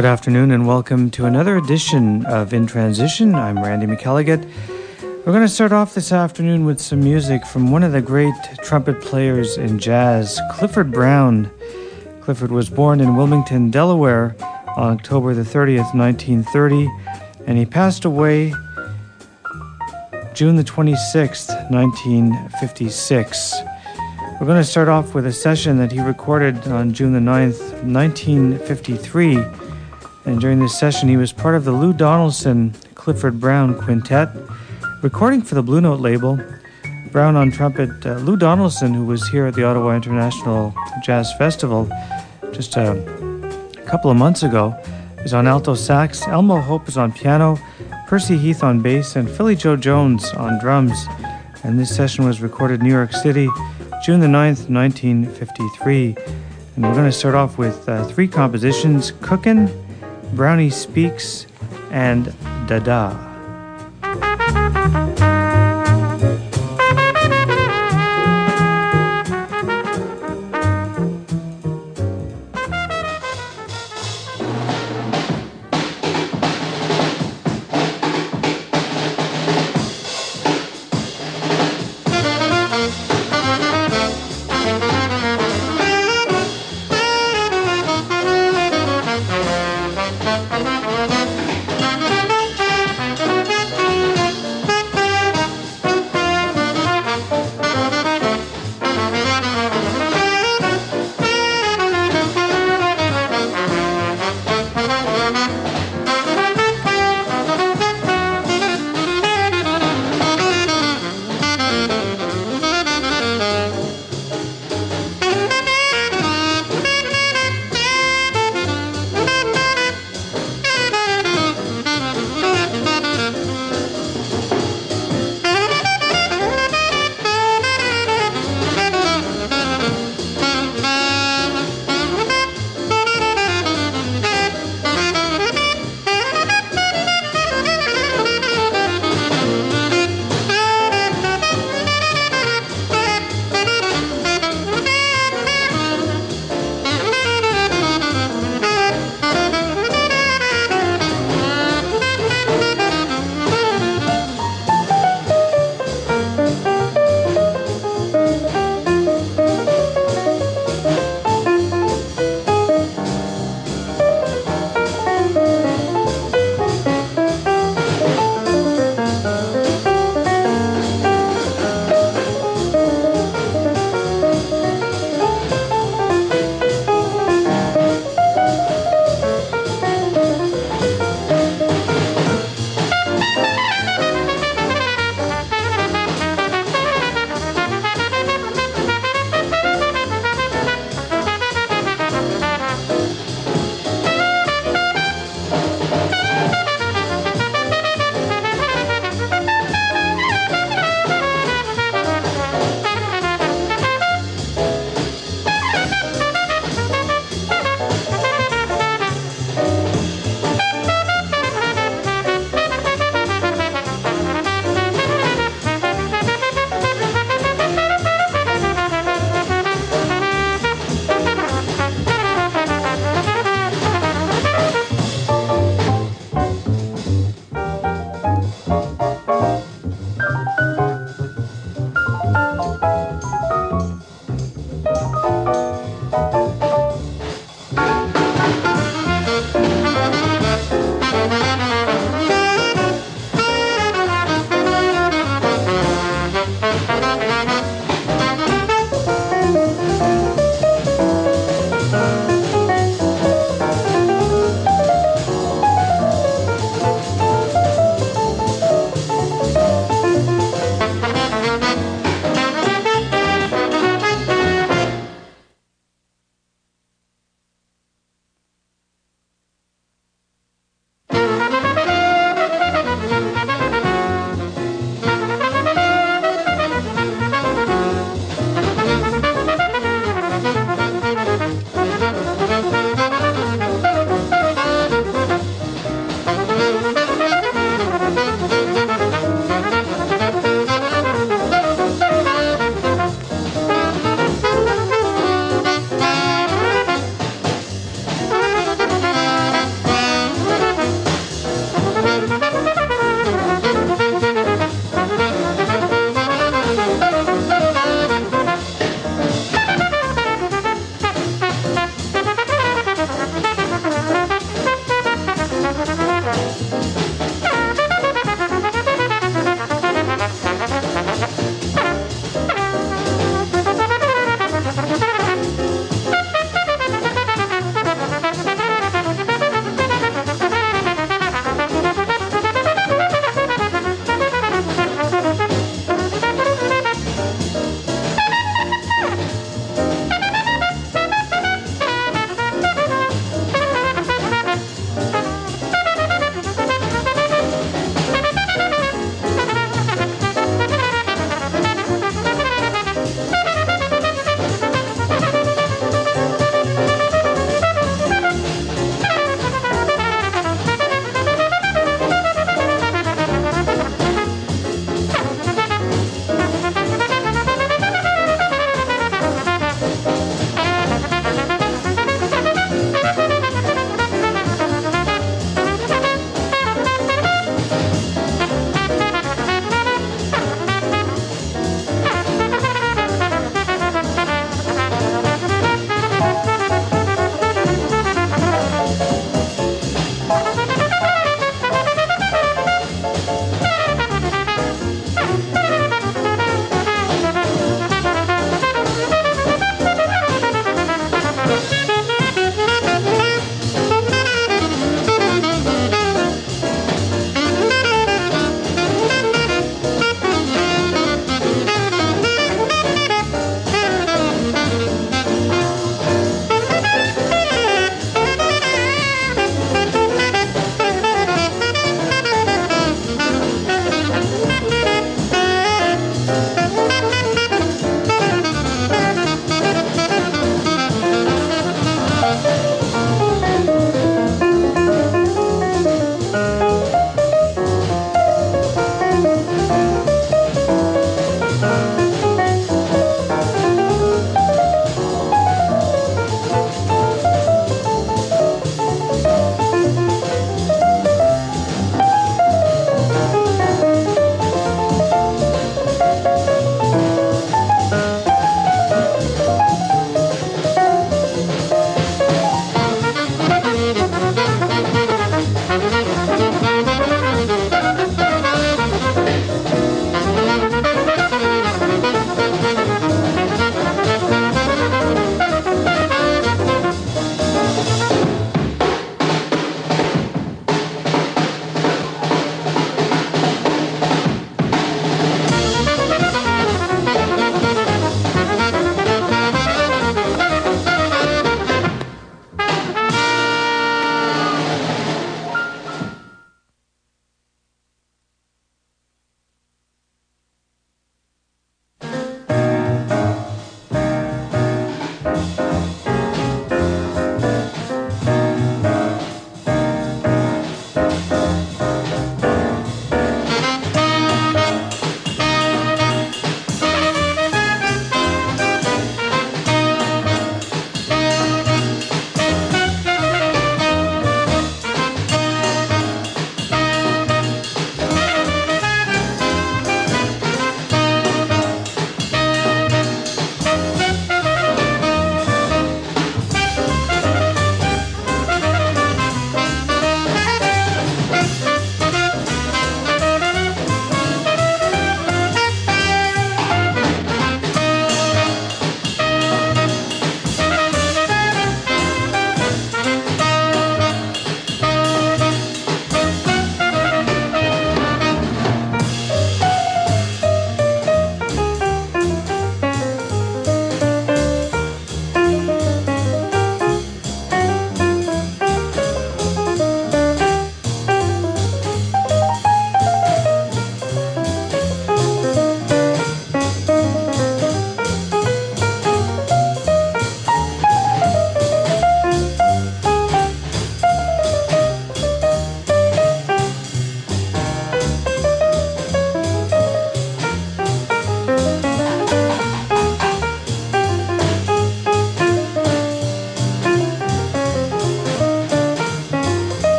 Good afternoon and welcome to another edition of In Transition. I'm Randy McElligott. We're going to start off this afternoon with some music from one of the great trumpet players in jazz, Clifford Brown. Clifford was born in Wilmington, Delaware on October the 30th, 1930, and he passed away June the 26th, 1956. We're going to start off with a session that he recorded on June the 9th, 1953. And during this session, he was part of the Lou Donaldson Clifford Brown Quintet, recording for the Blue Note label. Brown on trumpet, uh, Lou Donaldson, who was here at the Ottawa International Jazz Festival just a couple of months ago, is on alto sax. Elmo Hope is on piano, Percy Heath on bass, and Philly Joe Jones on drums. And this session was recorded in New York City June the 9th, 1953. And we're going to start off with uh, three compositions Cookin', Brownie Speaks, and Dada.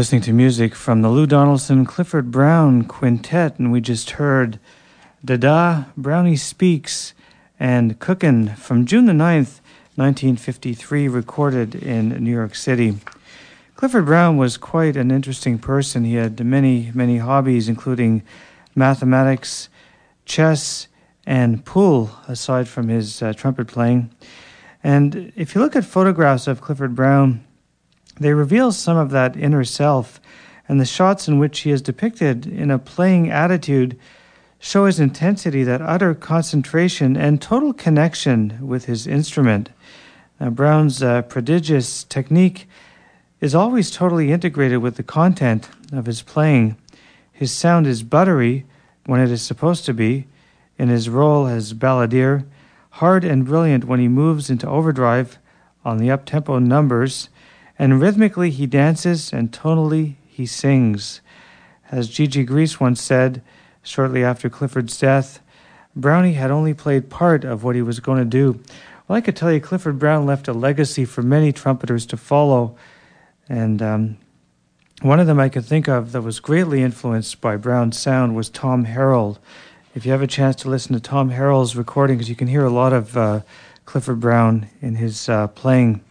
Listening to music from the Lou Donaldson Clifford Brown Quintet, and we just heard Dada, Brownie Speaks, and Cookin' from June the 9th, 1953, recorded in New York City. Clifford Brown was quite an interesting person. He had many, many hobbies, including mathematics, chess, and pool, aside from his uh, trumpet playing. And if you look at photographs of Clifford Brown, they reveal some of that inner self, and the shots in which he is depicted in a playing attitude show his intensity, that utter concentration, and total connection with his instrument. Now, Brown's uh, prodigious technique is always totally integrated with the content of his playing. His sound is buttery when it is supposed to be, in his role as balladeer, hard and brilliant when he moves into overdrive on the uptempo numbers and rhythmically he dances and tonally he sings. As Gigi Gryce once said, shortly after Clifford's death, Brownie had only played part of what he was going to do. Well, I could tell you, Clifford Brown left a legacy for many trumpeters to follow, and um, one of them I could think of that was greatly influenced by Brown's sound was Tom Harrell. If you have a chance to listen to Tom Harrell's recordings, you can hear a lot of uh, Clifford Brown in his uh, playing.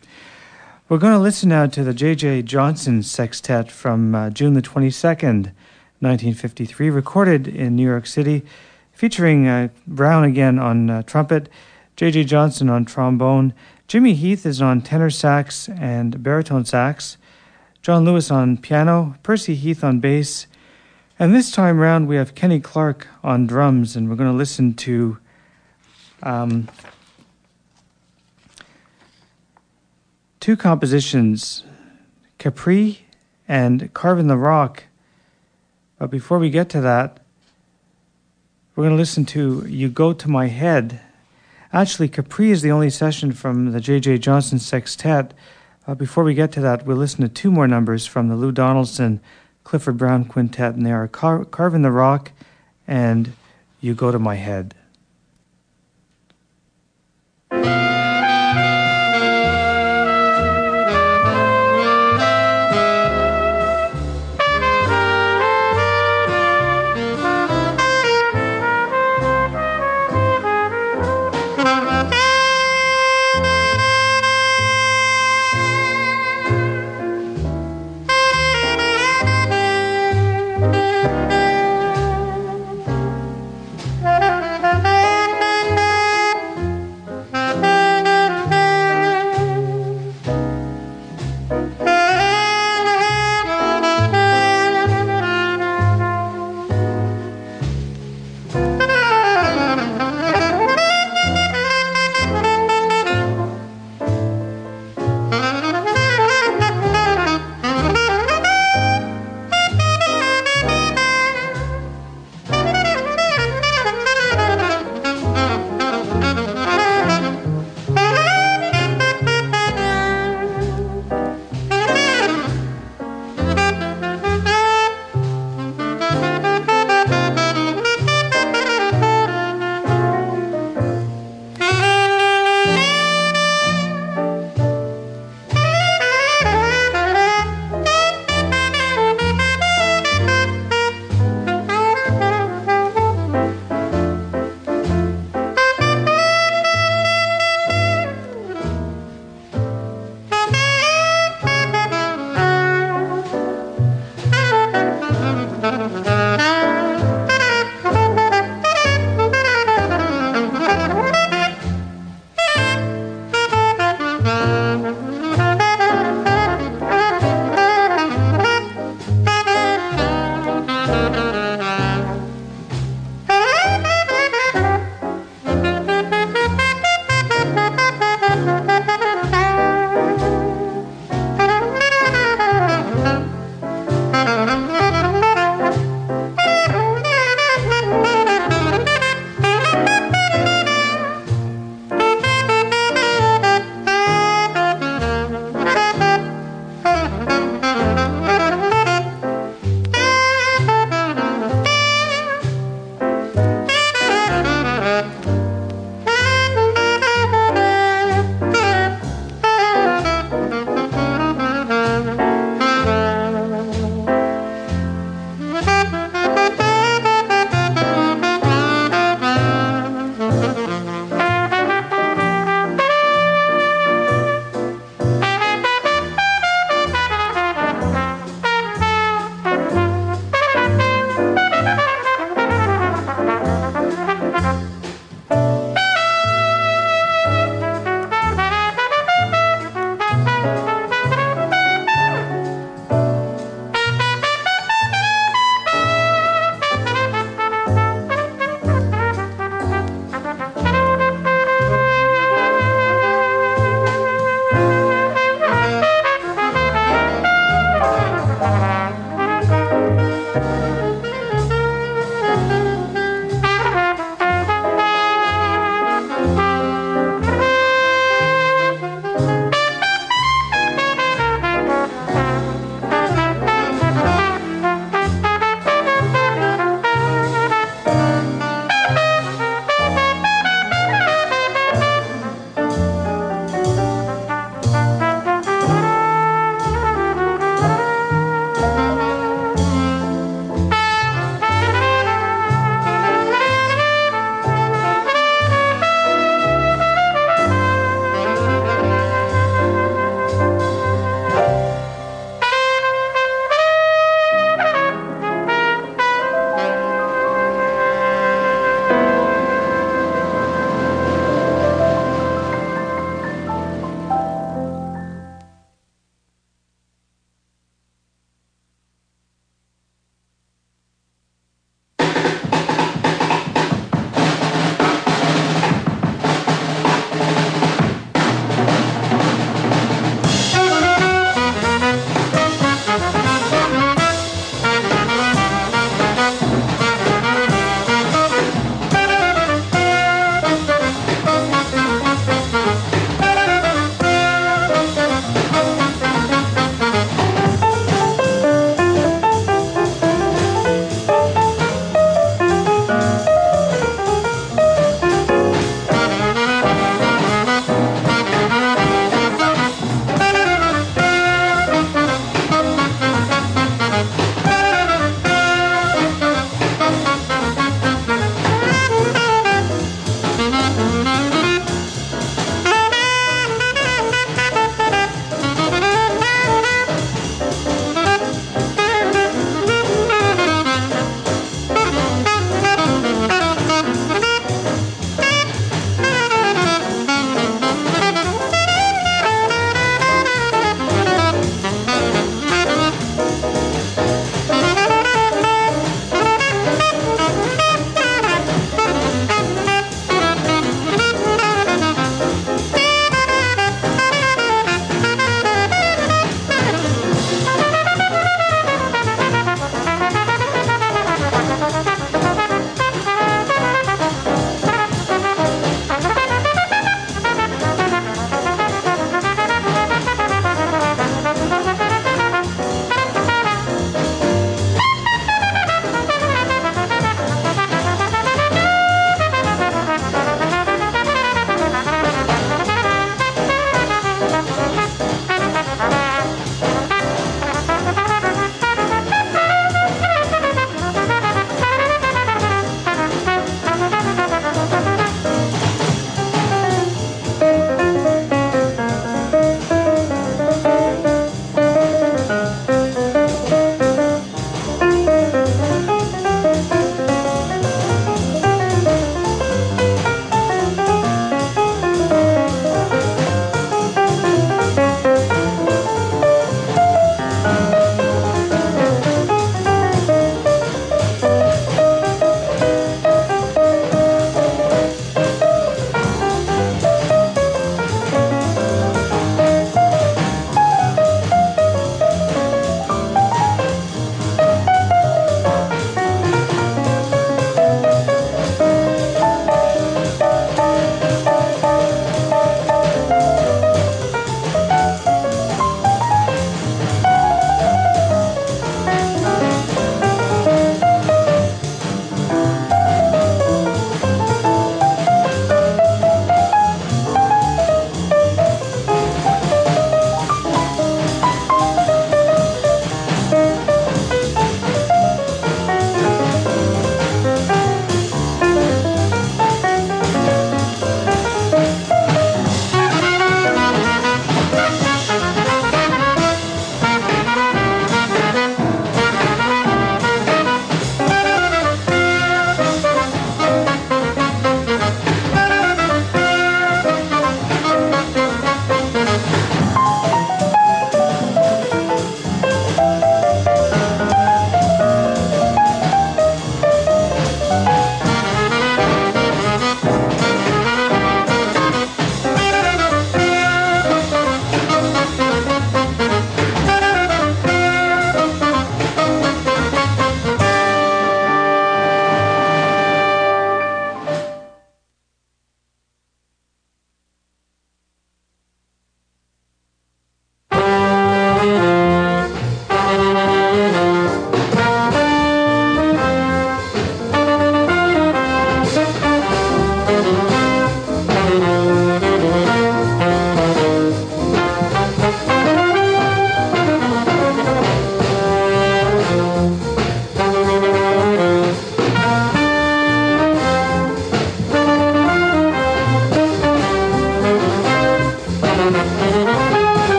We're going to listen now to the J.J. Johnson Sextet from uh, June the 22nd, 1953, recorded in New York City, featuring uh, Brown again on uh, trumpet, J.J. Johnson on trombone, Jimmy Heath is on tenor sax and baritone sax, John Lewis on piano, Percy Heath on bass, and this time round we have Kenny Clarke on drums, and we're going to listen to um, two compositions, Capri and Carving the Rock. But before we get to that, we're going to listen to You Go to My Head. Actually, Capri is the only session from the J.J. Johnson Sextet. Uh, before we get to that, we'll listen to two more numbers from the Lou Donaldson Clifford Brown Quintet, and they are Car- Carving the Rock and You Go to My Head.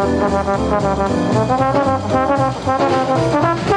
ハハハハ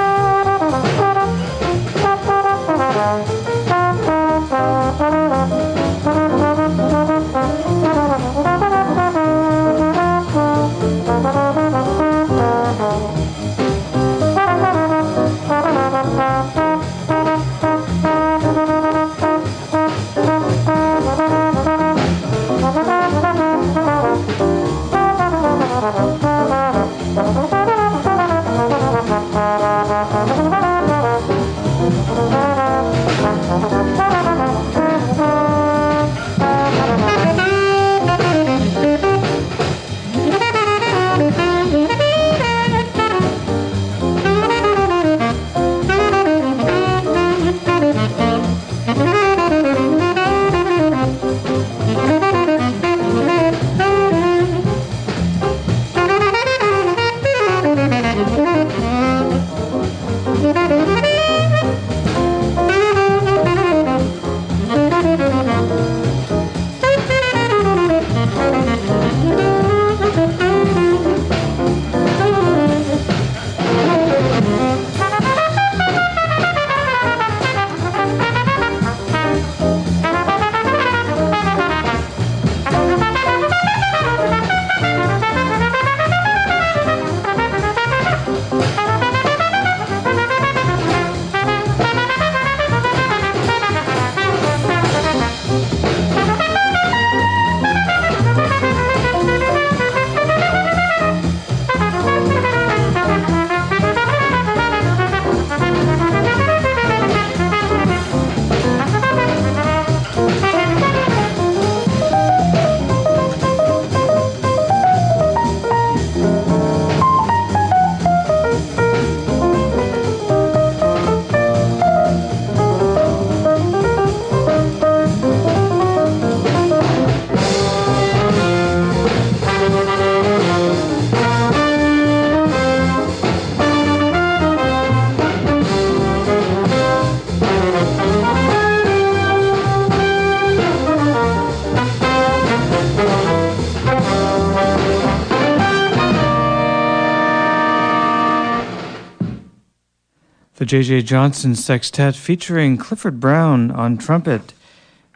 J.J. Johnson Sextet featuring Clifford Brown on trumpet.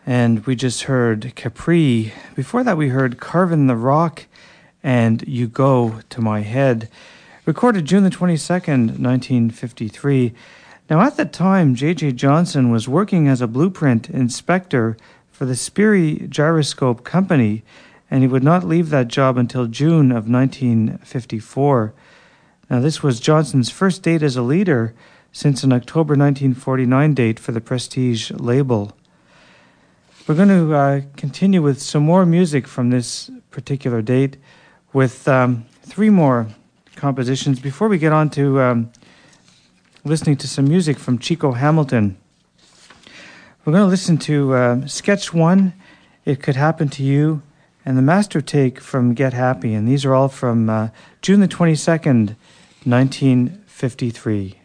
And we just heard Capri. Before that, we heard Carvin the Rock and You Go to My Head, recorded June the 22nd, 1953. Now, at the time, J.J. Johnson was working as a blueprint inspector for the Sperry Gyroscope Company, and he would not leave that job until June of 1954. Now, this was Johnson's first date as a leader since an October 1949 date for the Prestige label. We're going to uh, continue with some more music from this particular date with um, three more compositions before we get on to um, listening to some music from Chico Hamilton. We're going to listen to uh, Sketch One, It Could Happen to You, and the master take from Get Happy. And these are all from uh, June the 22nd, 1953.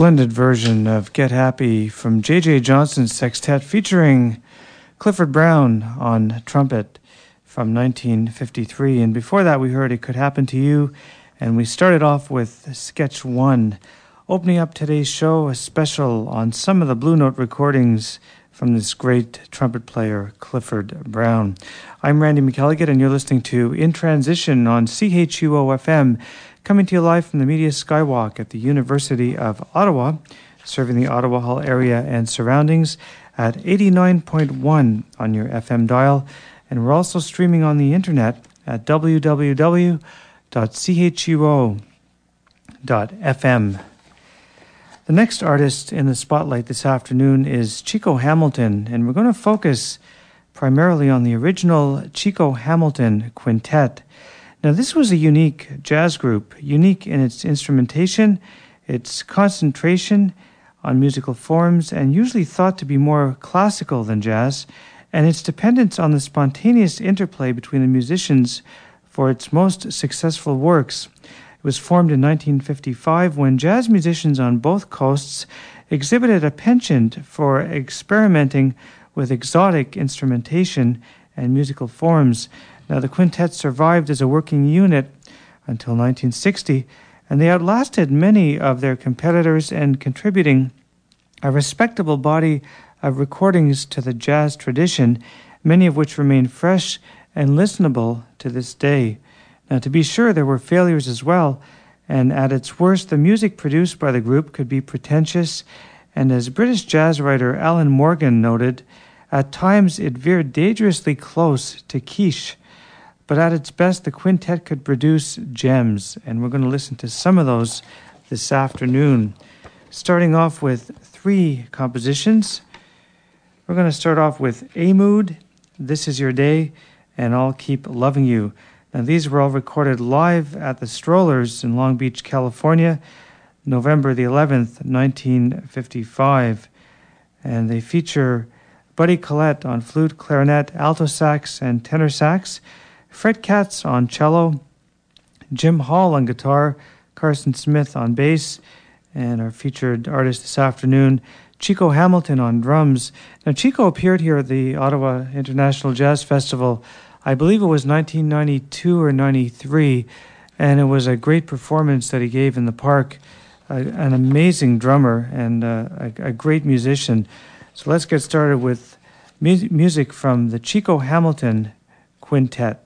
Splendid version of Get Happy from J.J. Johnson's sextet featuring Clifford Brown on trumpet from 1953. And before that, we heard It Could Happen to You. And we started off with Sketch One, opening up today's show, a special on some of the Blue Note recordings from this great trumpet player, Clifford Brown. I'm Randy McElligott, and you're listening to In Transition on CHUO FM coming to you live from the Media Skywalk at the University of Ottawa, serving the Ottawa Hull area and surroundings at 89.1 on your FM dial. And we're also streaming on the internet at www.chuo.fm. The next artist in the spotlight this afternoon is Chico Hamilton, and we're going to focus primarily on the original Chico Hamilton Quintet. Now, this was a unique jazz group, unique in its instrumentation, its concentration on musical forms, and usually thought to be more classical than jazz, and its dependence on the spontaneous interplay between the musicians for its most successful works. It was formed in 1955 when jazz musicians on both coasts exhibited a penchant for experimenting with exotic instrumentation and musical forms. Now, the quintet survived as a working unit until 1960, and they outlasted many of their competitors in contributing a respectable body of recordings to the jazz tradition, many of which remain fresh and listenable to this day. Now, to be sure, there were failures as well, and at its worst, the music produced by the group could be pretentious, and as British jazz writer Alun Morgan noted, at times it veered dangerously close to quiche. But at its best, the quintet could produce gems, and we're going to listen to some of those this afternoon. Starting off with three compositions. We're going to start off with A Mood, This Is Your Day, and I'll Keep Loving You. Now, these were all recorded live at the Strollers in Long Beach, California, November the 11th, 1955. And they feature Buddy Collette on flute, clarinet, alto sax, and tenor sax, Fred Katz on cello, Jim Hall on guitar, Carson Smith on bass, and our featured artist this afternoon, Chico Hamilton on drums. Now, Chico appeared here at the Ottawa International Jazz Festival I believe it was 1992 or 93, and it was a great performance that he gave in the park. An amazing drummer and uh, a, a, great musician. So let's get started with mu- music from the Chico Hamilton Quintet.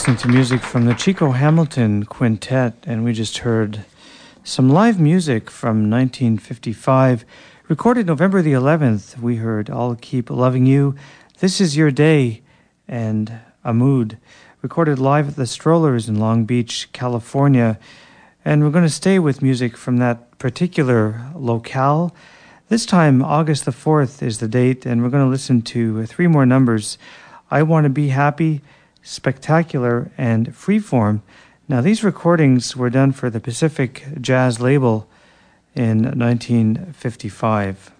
Listening to music from the Chico Hamilton Quintet, and we just heard some live music from 1955. Recorded November the 11th, we heard I'll Keep Loving You, This Is Your Day, and A Mood. Recorded live at the Strollers in Long Beach, California. And we're going to stay with music from that particular locale. This time, August the 4th is the date, and we're going to listen to three more numbers I Want to Be Happy. Spectacular, and Freeform. Now, these recordings were done for the Pacific Jazz label in 1955.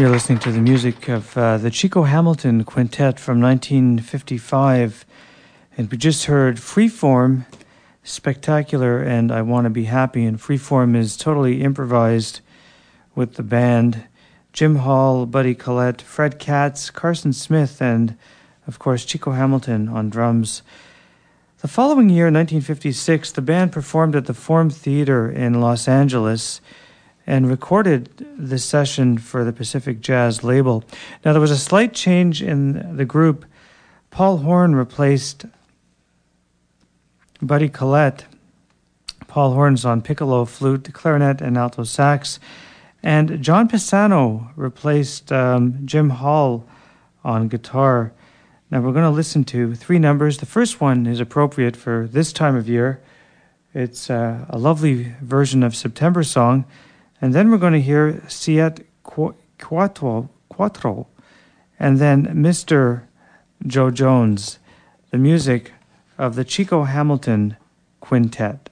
You're listening to the music of uh, the Chico Hamilton Quintet from 1955. And we just heard Freeform, Spectacular, and I Want to Be Happy. And Freeform is totally improvised with the band Jim Hall, Buddy Collette, Fred Katz, Carson Smith, and of course Chico Hamilton on drums. The following year, 1956, the band performed at the Forum Theater in Los Angeles and recorded this session for the Pacific Jazz label. Now, there was a slight change in the group. Paul Horn replaced Buddy Collette. Paul Horn's on piccolo, flute, clarinet, and alto sax. And John Pisano replaced um, Jim Hall on guitar. Now, we're going to listen to three numbers. The first one is appropriate for this time of year. It's uh, a lovely version of September Song. And then we're going to hear Siete Cuatro, Cuatro and then Mr. Joe Jones, the music of the Chico Hamilton Quintet.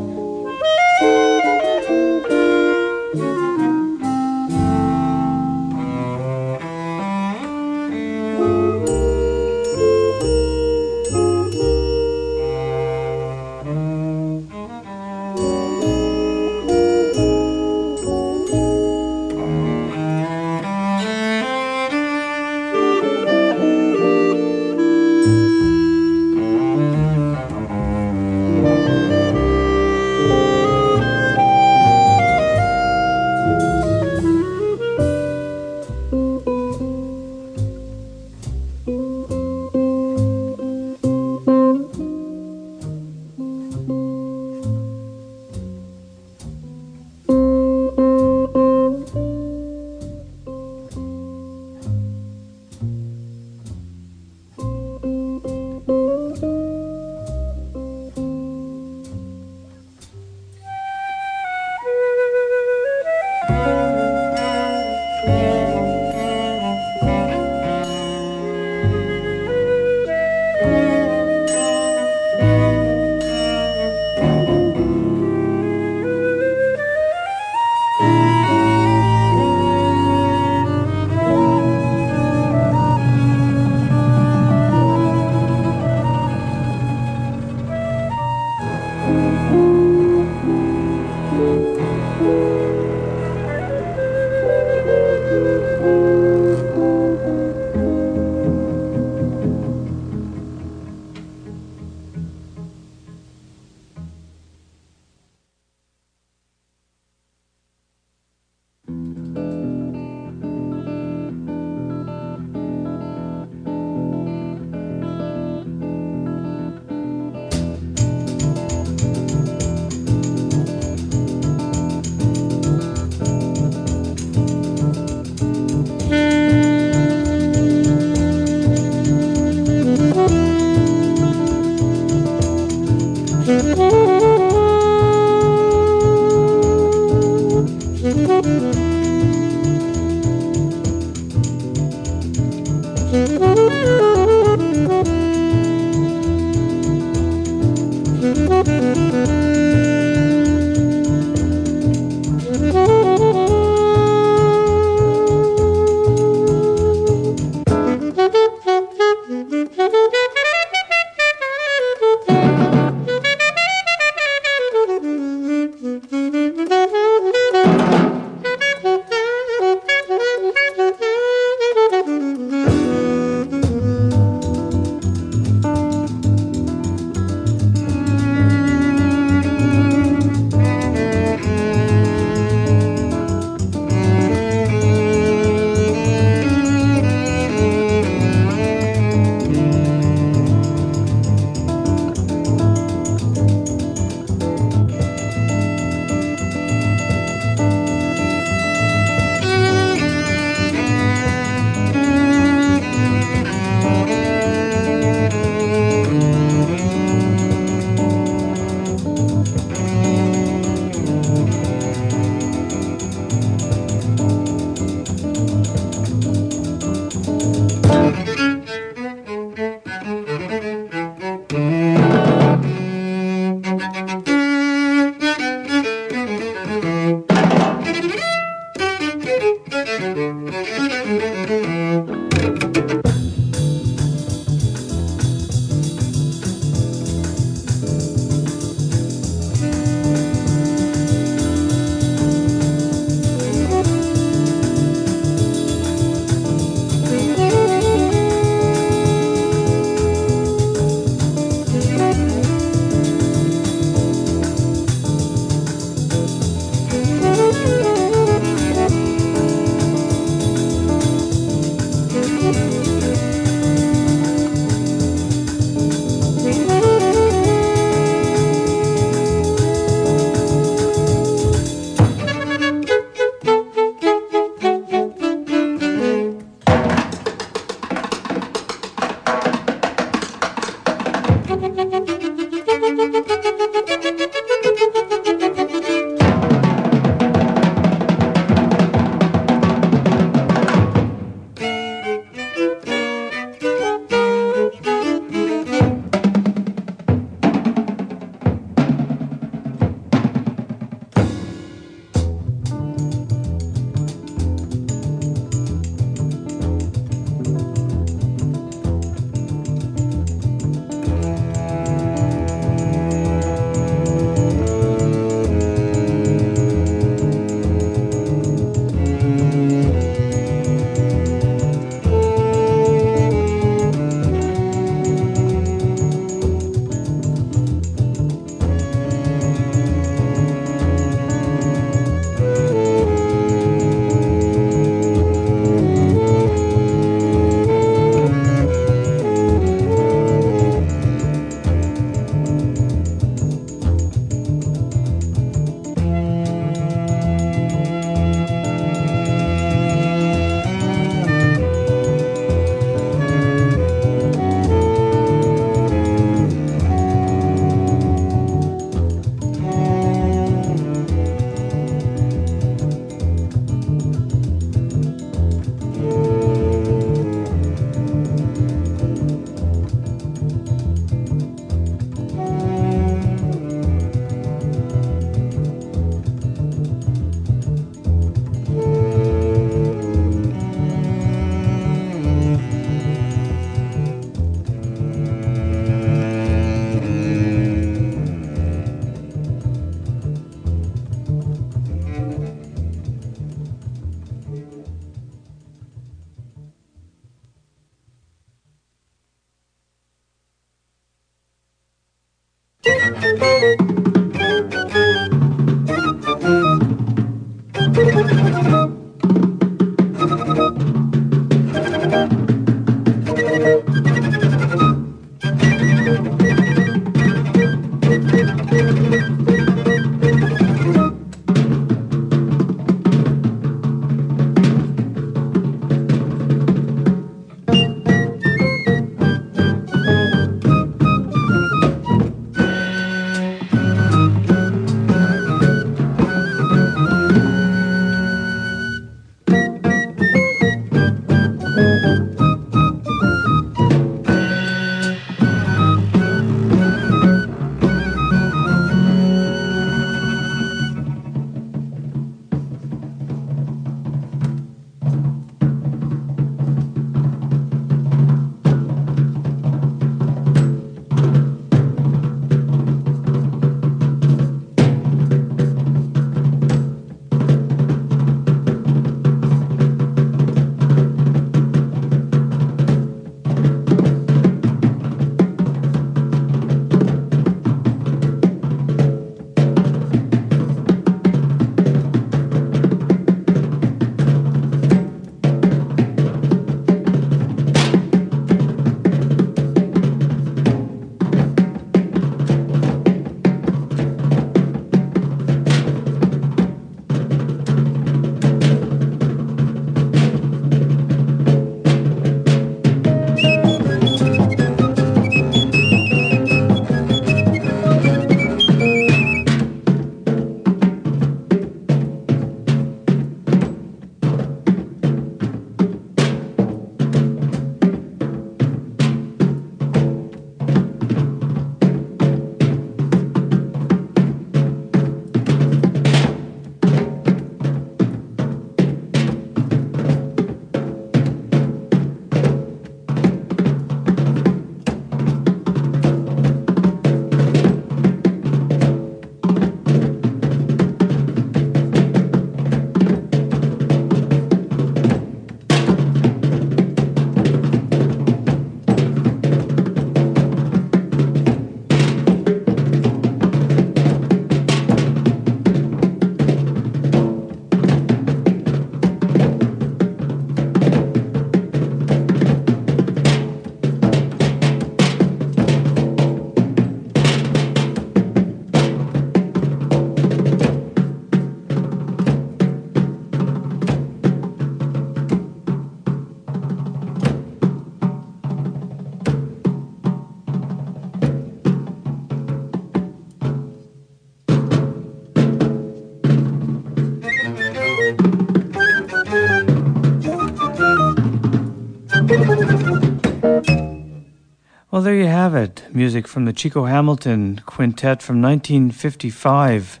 there you have it. Music from the Chico Hamilton Quintet from 1955.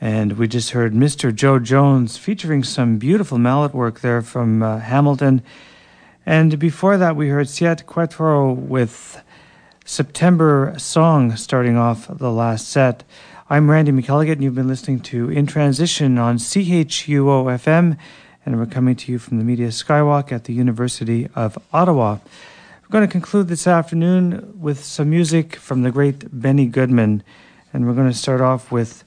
And we just heard Mr. Joe Jones featuring some beautiful mallet work there from uh, Hamilton. And before that, we heard Siete Quattro with September Song starting off the last set. I'm Randy McElligott, and you've been listening to In Transition on CHUO FM, and we're coming to you from the Media Skywalk at the University of Ottawa. We're going to conclude this afternoon with some music from the great Benny Goodman, and we're going to start off with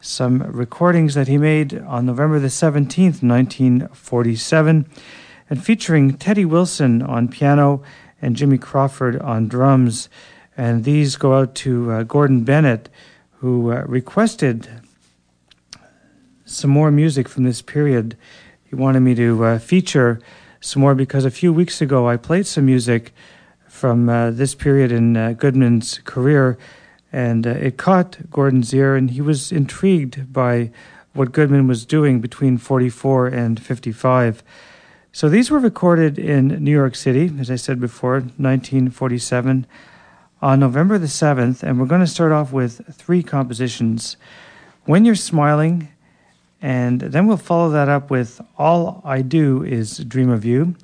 some recordings that he made on November the 17th, 1947, and featuring Teddy Wilson on piano and Jimmy Crawford on drums. And these go out to uh, Gordon Bennett, who uh, requested some more music from this period. He wanted me to uh, feature some more because a few weeks ago I played some music from uh, this period in uh, Goodman's career, and uh, it caught Gordon's ear, and he was intrigued by what Goodman was doing between 44 and 55. So these were recorded in New York City, as I said before, 1947, on November the 7th, and we're going to start off with three compositions When You're Smiling, and then we'll follow that up with All I Do Is Dream of You.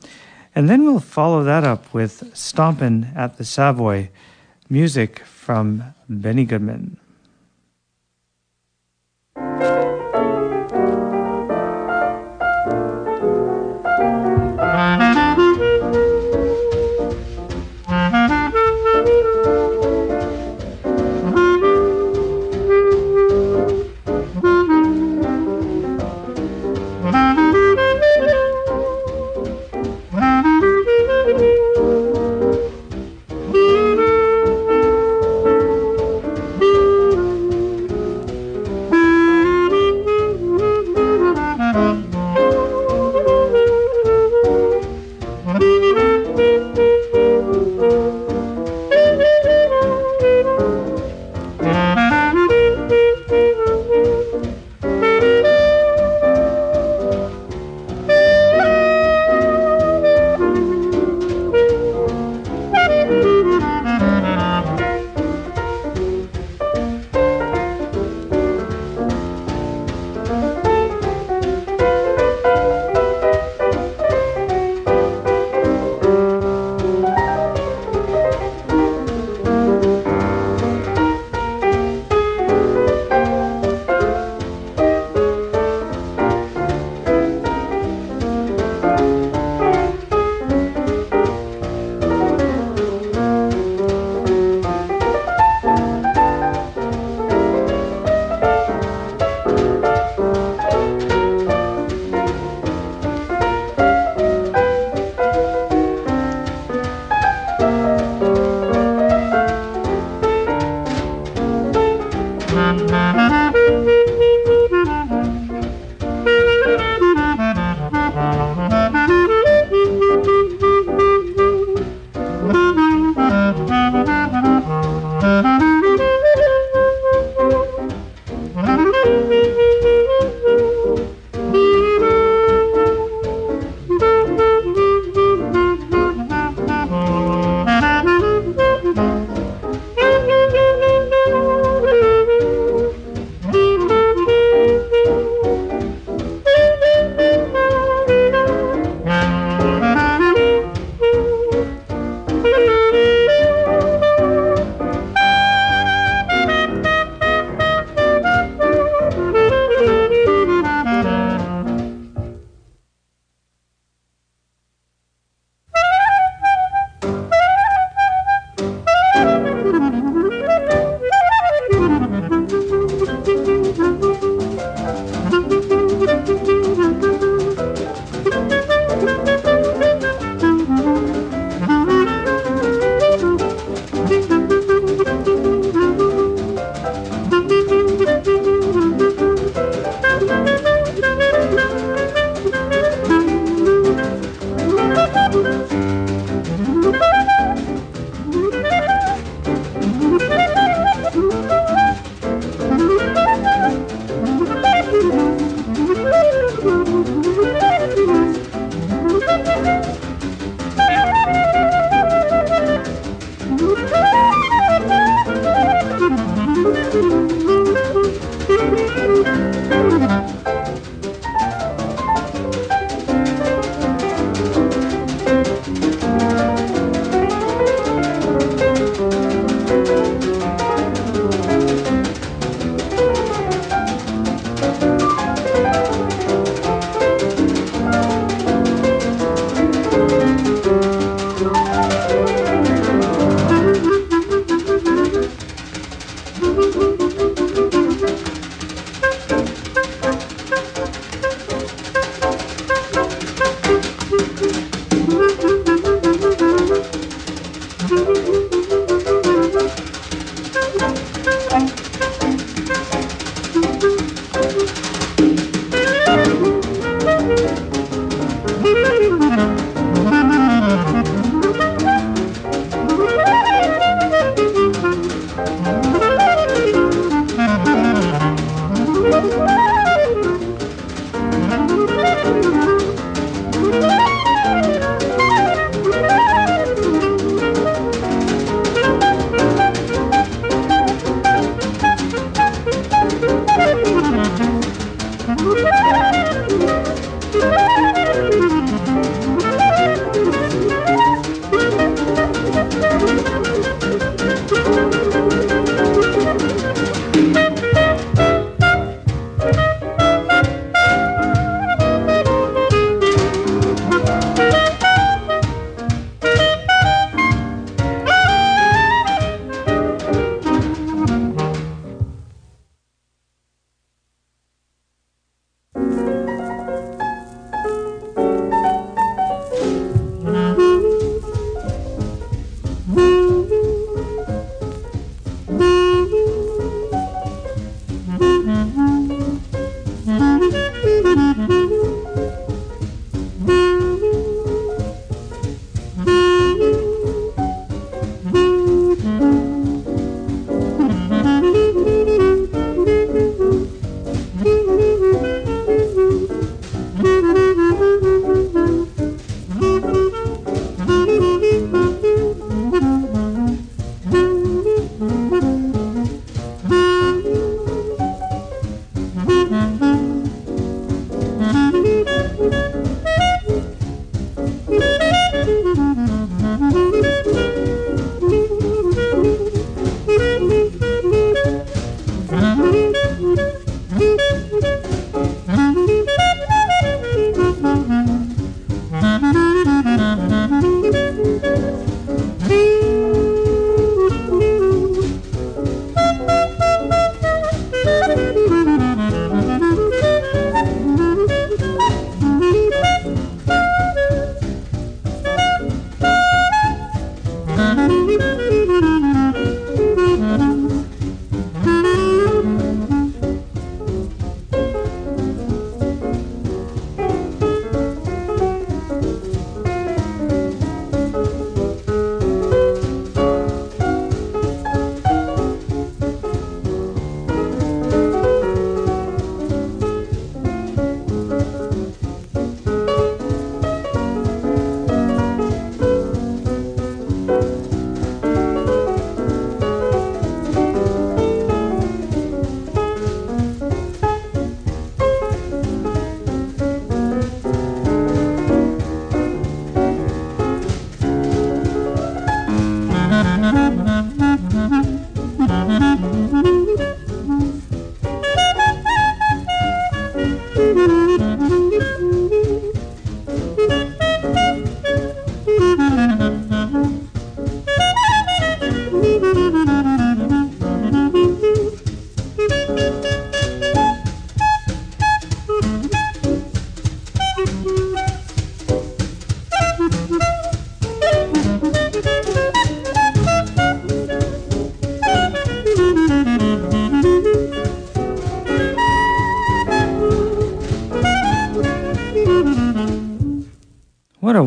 And then we'll follow that up with Stompin' at the Savoy, music from Benny Goodman.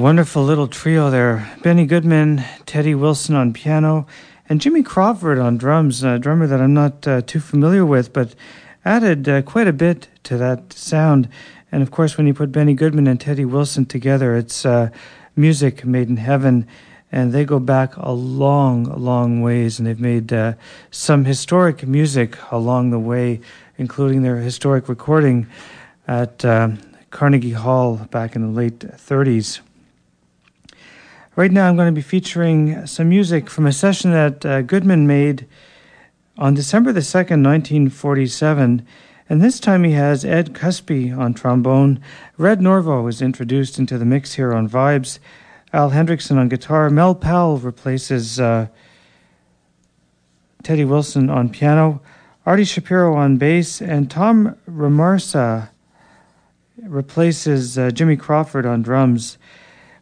Wonderful little trio there. Benny Goodman, Teddy Wilson on piano, and Jimmy Crawford on drums, a drummer that I'm not uh, too familiar with, but added uh, quite a bit to that sound. And of course, when you put Benny Goodman and Teddy Wilson together, it's uh, music made in heaven. and they go back a long, long ways, and they've made uh, some historic music along the way, including their historic recording at uh, Carnegie Hall back in the late 30s. Right now, I'm going to be featuring some music from a session that uh, Goodman made on December the 2nd, 1947. And this time he has Ed Kusby on trombone. Red Norvo is introduced into the mix here on Vibes. Al Hendrickson on guitar. Mel Powell replaces uh, Teddy Wilson on piano. Artie Shapiro on bass. And Tom Romersa replaces uh, Jimmy Crawford on drums.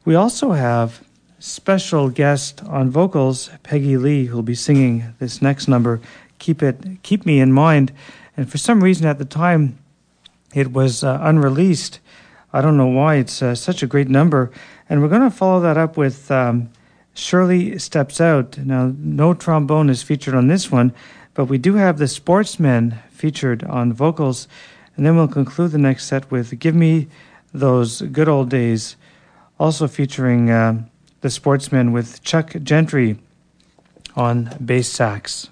We also have special guest on vocals, Peggy Lee, who'll be singing this next number, "Keep It, Keep Me in Mind." And for some reason at the time, it was uh, unreleased. I don't know why. It's uh, such a great number. And we're going to follow that up with um, Shirley Steps Out. Now, no trombone is featured on this one, but we do have the Sportsmen featured on vocals. And then we'll conclude the next set with Give Me Those Good Old Days, also featuring uh, the Sportsmen with Chuck Gentry on bass sax.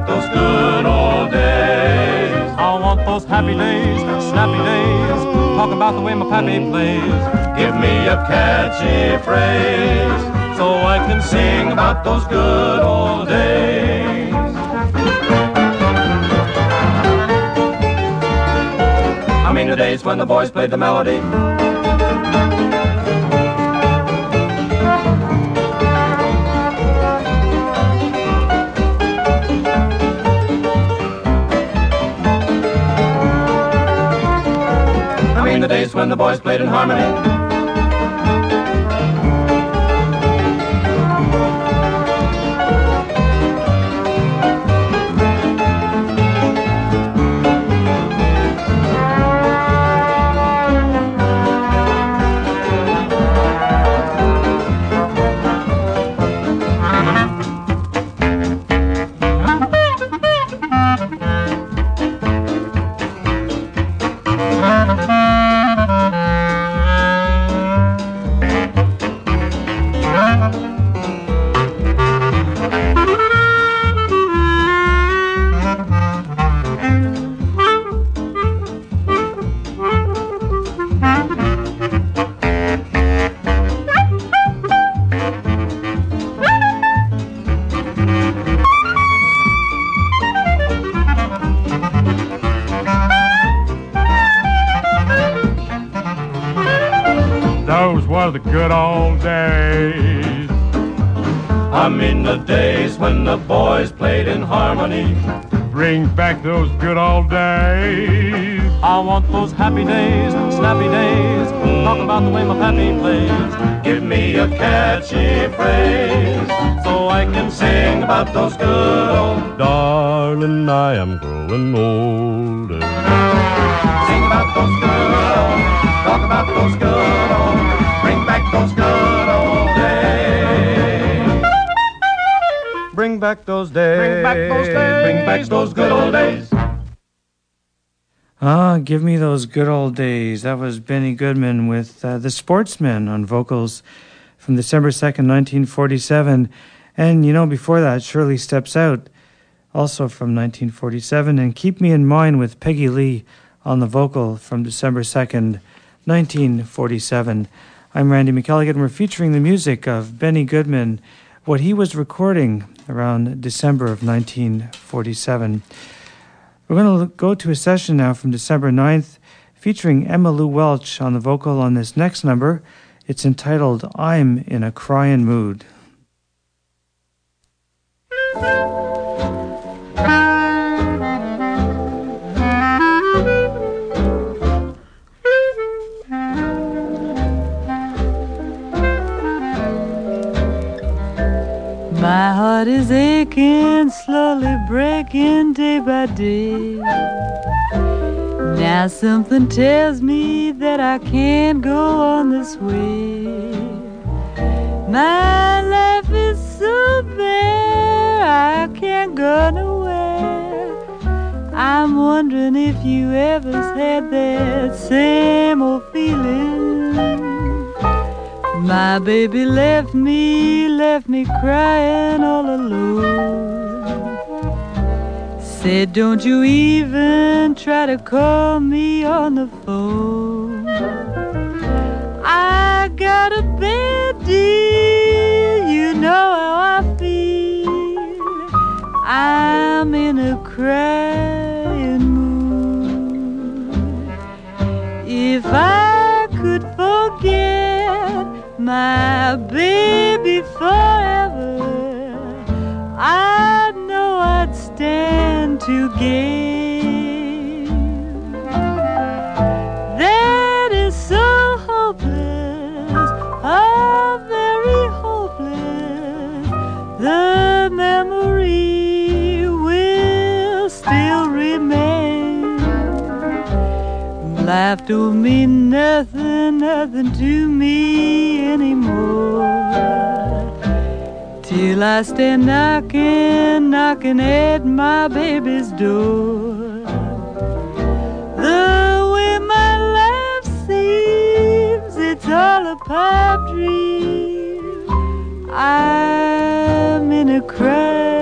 Back those good old days. I want those happy days, snappy days. Talk about the way my pappy plays. Give me a catchy phrase so I can sing about those good old days. I mean the days when the boys played the melody. When the boys played in harmony. Back those good old days. I want those happy days, snappy days. Talk about the way my pappy plays. Give me a catchy phrase so I can sing about those good old. Darling, I am growing older. Sing about those good old. Talk about those good old. Bring back those good old Bring back those days. Bring back those days. Bring back those good old days. Ah, give me those good old days. That was Benny Goodman with uh, The Sportsmen on vocals from December 2nd, 1947. And, you know, before that, Shirley Steps Out, also from 1947. And Keep Me in Mind with Peggy Lee on the vocal from December 2nd, 1947. I'm Randy McElligott, and we're featuring the music of Benny Goodman, what he was recording around December of 1947. We're going to go to a session now from December 9th featuring Emma Lou Welch on the vocal on this next number. It's entitled I'm in a Cryin' Mood. My heart is aching, slowly breaking day by day. Now something tells me that I can't go on this way. My life is so bare, I can't go nowhere. I'm wondering if you ever had that same old feeling. My baby left me, left me crying all alone. Said, don't you even try to call me on the phone. I got a bad deal, you know how I feel. I'm in a crying mood. If I could forget my baby forever, I know I'd stand to gain. Don't mean nothing, nothing to me anymore. Till I stand knocking, knocking at my baby's door. The way my life seems, it's all a pipe dream. I'm in a crying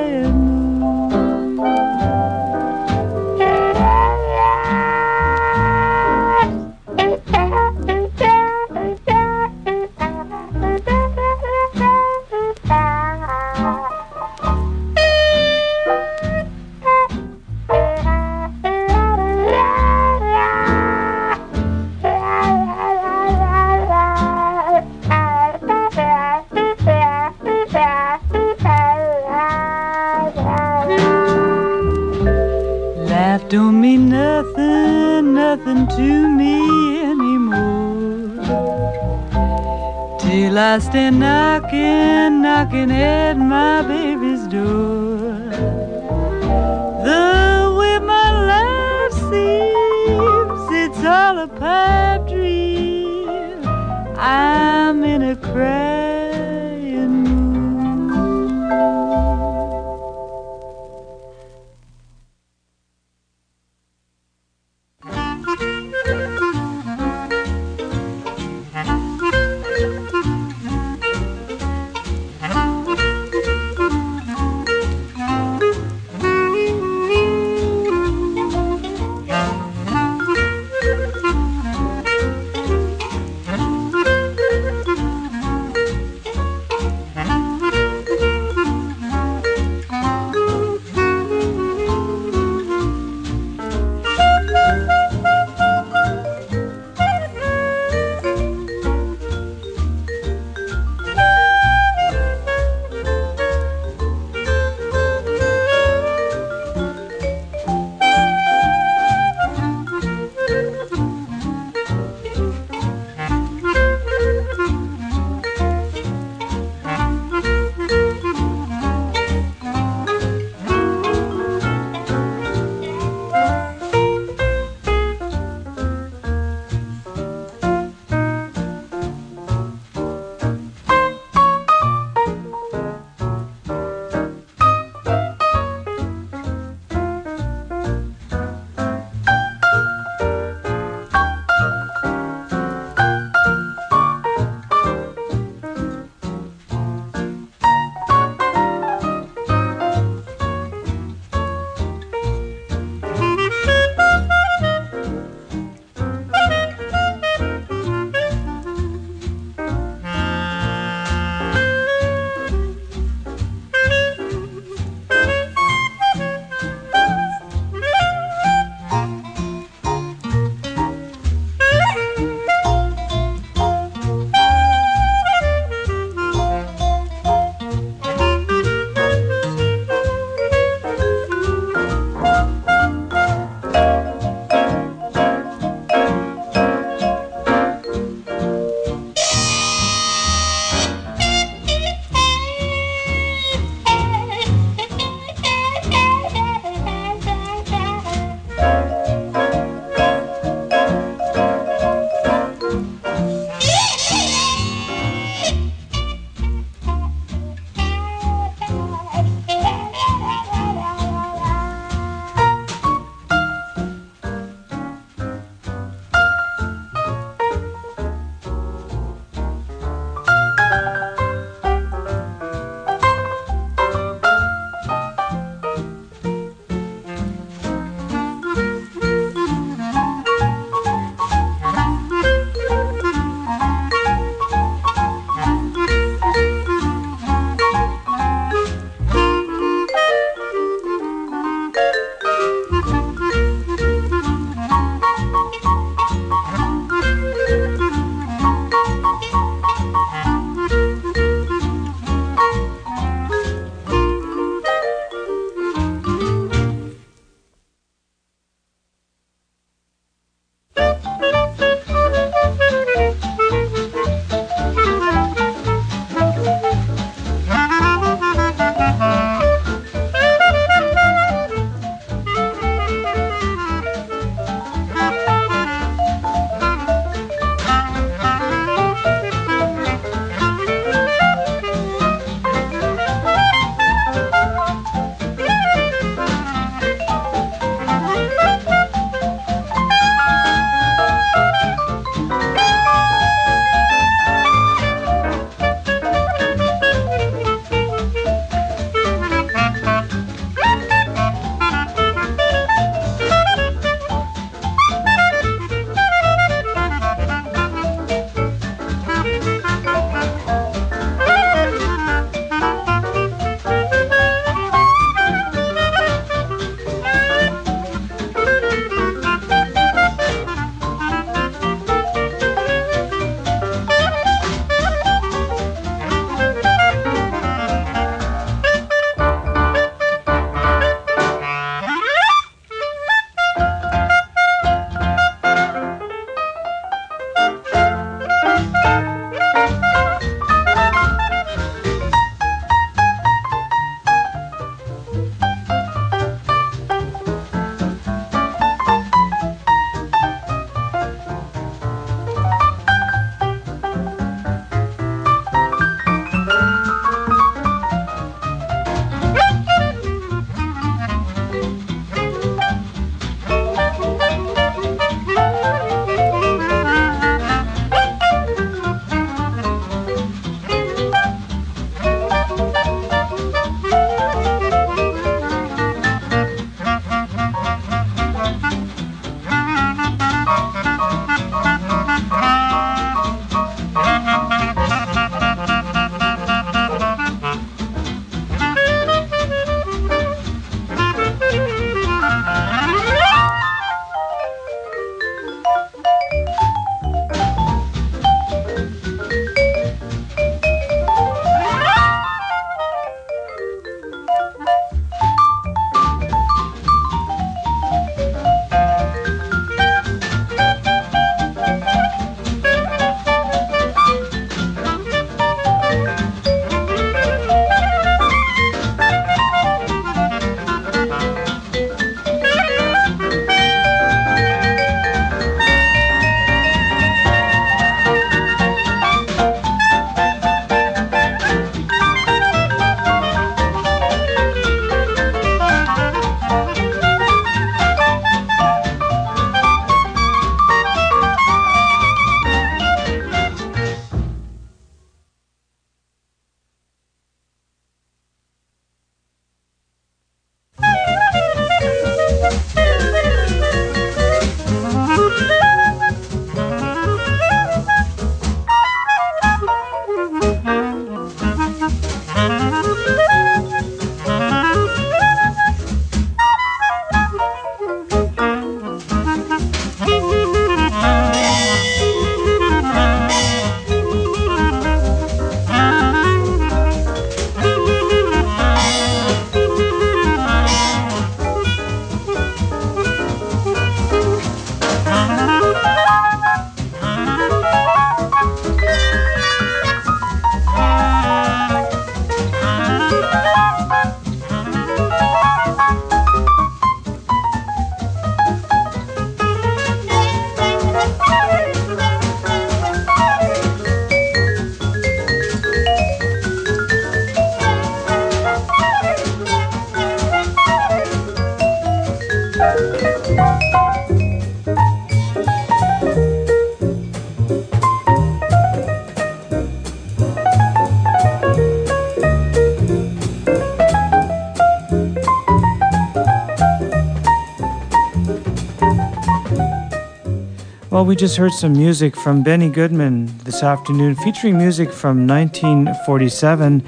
Well, we just heard some music from Benny Goodman this afternoon, featuring music from 1947.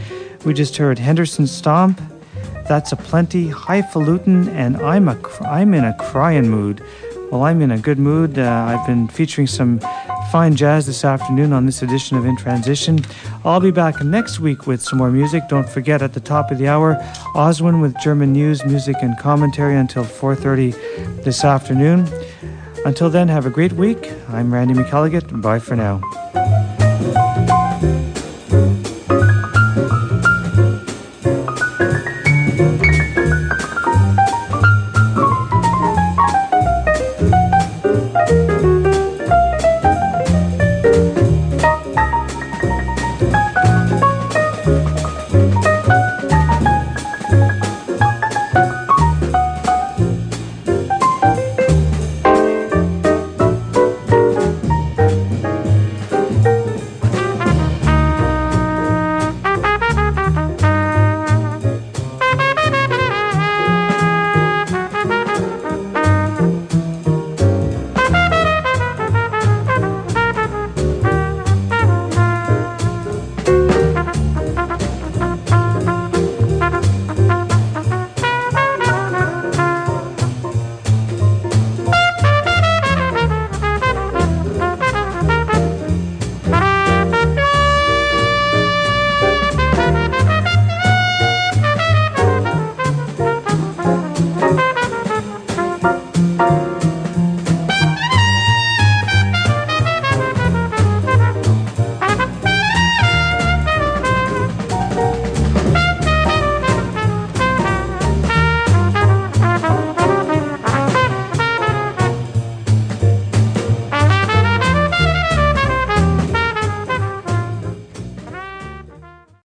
We just heard Henderson Stomp, That's a Plenty, Highfalutin, and I'm, a, I'm in a crying mood. Well, I'm in a good mood. Uh, I've been featuring some fine jazz this afternoon on this edition of In Transition. I'll be back next week with some more music. Don't forget at the top of the hour, Oswin with German news, music, and commentary until 4:30 this afternoon. Until then, have a great week. I'm Randy McElligott. Bye for now.